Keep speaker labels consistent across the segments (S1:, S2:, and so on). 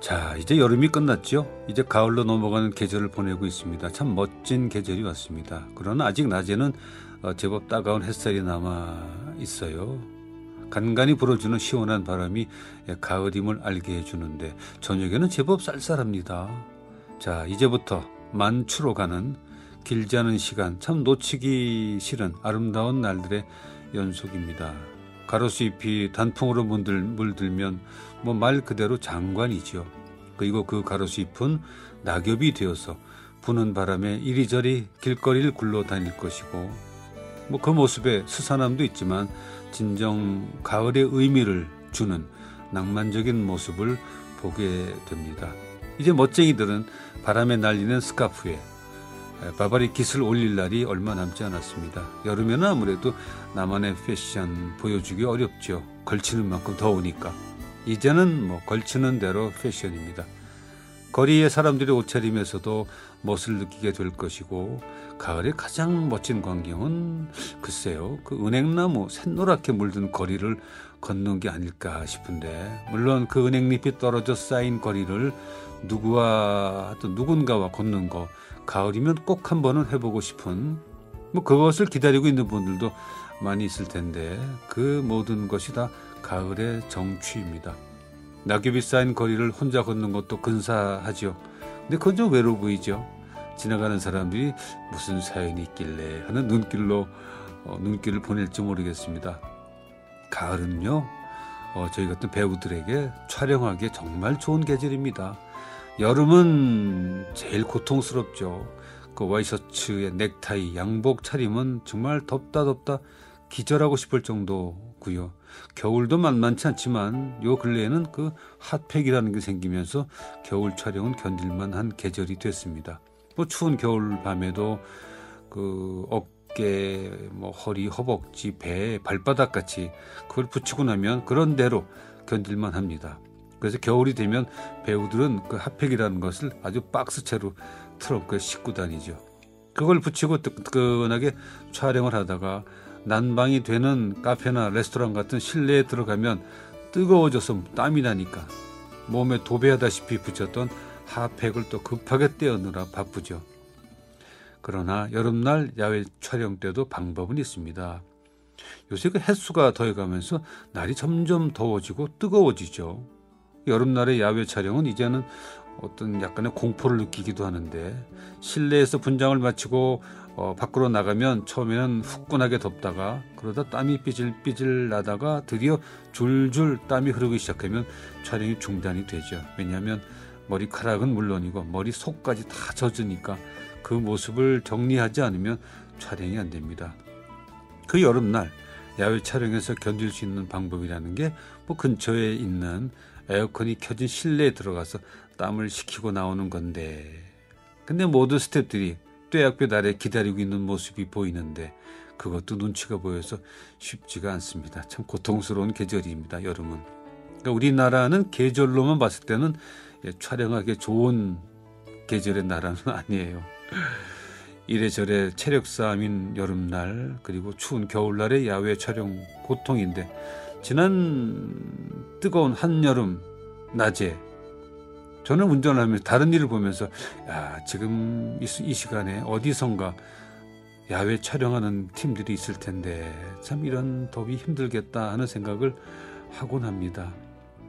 S1: 자, 이제 여름이 끝났죠? 이제 가을로 넘어가는 계절을 보내고 있습니다. 참 멋진 계절이 왔습니다. 그러나 아직 낮에는 어, 제법 따가운 햇살이 남아 있어요. 간간히 불어주는 시원한 바람이 가을임을 알게 해주는데 저녁에는 제법 쌀쌀합니다. 자, 이제부터 만추로 가는 길지 않은 시간, 참 놓치기 싫은 아름다운 날들의 연속입니다. 가로수 잎이 단풍으로 물들, 물들면 뭐 말 그대로 장관이지요. 그리고 그 가로수잎은 낙엽이 되어서 부는 바람에 이리저리 길거리를 굴러 다닐 것이고 뭐 그 모습에 스산함도 있지만 진정 가을의 의미를 주는 낭만적인 모습을 보게 됩니다. 이제 멋쟁이들은 바람에 날리는 스카프에 바바리 깃을 올릴 날이 얼마 남지 않았습니다. 여름에는 아무래도 나만의 패션 보여주기 어렵죠. 걸치는 만큼 더우니까. 이제는 뭐 걸치는 대로 패션입니다. 거리의 사람들의 옷차림에서도 멋을 느끼게 될 것이고 가을의 가장 멋진 광경은 글쎄요 그 은행나무 샛노랗게 물든 거리를 걷는 게 아닐까 싶은데 물론 그 은행잎이 떨어져 쌓인 거리를 누구와 또 누군가와 걷는 거 가을이면 꼭 한 번은 해보고 싶은 뭐 그것을 기다리고 있는 분들도 많이 있을 텐데 그 모든 것이 다 가을의 정취입니다. 낙엽이 쌓인 거리를 혼자 걷는 것도 근사하죠. 근데 그건 좀 외로워 보이죠. 지나가는 사람들이 무슨 사연이 있길래 하는 눈길로 어, 눈길을 보낼지 모르겠습니다. 가을은요, 어, 저희 같은 배우들에게 촬영하기에 정말 좋은 계절입니다. 여름은 제일 고통스럽죠. 그 와이셔츠에 넥타이, 양복 차림은 정말 덥다 덥다 기절하고 싶을 정도고요. 겨울도 만만치 않지만 요 근래에는 그 핫팩이라는 게 생기면서 겨울 촬영은 견딜만한 계절이 됐습니다. 뭐 추운 겨울 밤에도 그 어깨, 뭐 허리, 허벅지, 배, 발바닥 같이 그걸 붙이고 나면 그런 대로 견딜만 합니다. 그래서 겨울이 되면 배우들은 그 핫팩이라는 것을 아주 박스채로 트렁크에 싣고 다니죠. 그걸 붙이고 뜨끈하게 촬영을 하다가 난방이 되는 카페나 레스토랑 같은 실내에 들어가면 뜨거워져서 땀이 나니까 몸에 도배하다시피 붙였던 핫팩을 또 급하게 떼어느라 바쁘죠. 그러나 여름날 야외 촬영 때도 방법은 있습니다. 요새 그 햇수가 더해가면서 날이 점점 더워지고 뜨거워지죠. 여름날의 야외 촬영은 이제는 어떤 약간의 공포를 느끼기도 하는데 실내에서 분장을 마치고 어, 밖으로 나가면 처음에는 후끈하게 덥다가 그러다 땀이 삐질삐질 나다가 드디어 줄줄 땀이 흐르기 시작하면 촬영이 중단이 되죠. 왜냐하면 머리카락은 물론이고 머리 속까지 다 젖으니까 그 모습을 정리하지 않으면 촬영이 안 됩니다. 그 여름날 야외 촬영에서 견딜 수 있는 방법이라는 게 뭐 근처에 있는 에어컨이 켜진 실내에 들어가서 땀을 식히고 나오는 건데 근데 모든 스탭들이 떼약볕 아래 기다리고 있는 모습이 보이는데 그것도 눈치가 보여서 쉽지가 않습니다. 참 고통스러운 계절입니다. 여름은. 그러니까 우리나라는 계절로만 봤을 때는 예, 촬영하기 좋은 계절의 나라는 아니에요. 이래저래 체력 싸움인 여름날 그리고 추운 겨울날의 야외 촬영 고통인데 지난 뜨거운 한여름 낮에 저는 운전을 하면서 다른 일을 보면서 야 지금 이, 이 시간에 어디선가 야외 촬영하는 팀들이 있을 텐데 참 이런 더위 힘들겠다 하는 생각을 하곤 합니다.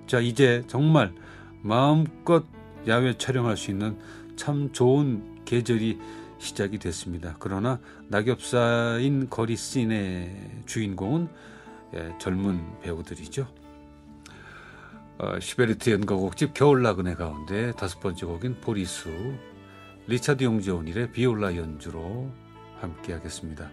S1: 자 이제 정말 마음껏 야외 촬영할 수 있는 참 좋은 계절이 시작이 됐습니다. 그러나 낙엽 쌓인 거리 씬의 주인공은 예, 젊은 배우들이죠. 어, 슈베르트 연가곡집 겨울나그네 가운데 다섯 번째 곡인 보리수 리차드 용재 오닐의 비올라 연주로 함께 하겠습니다.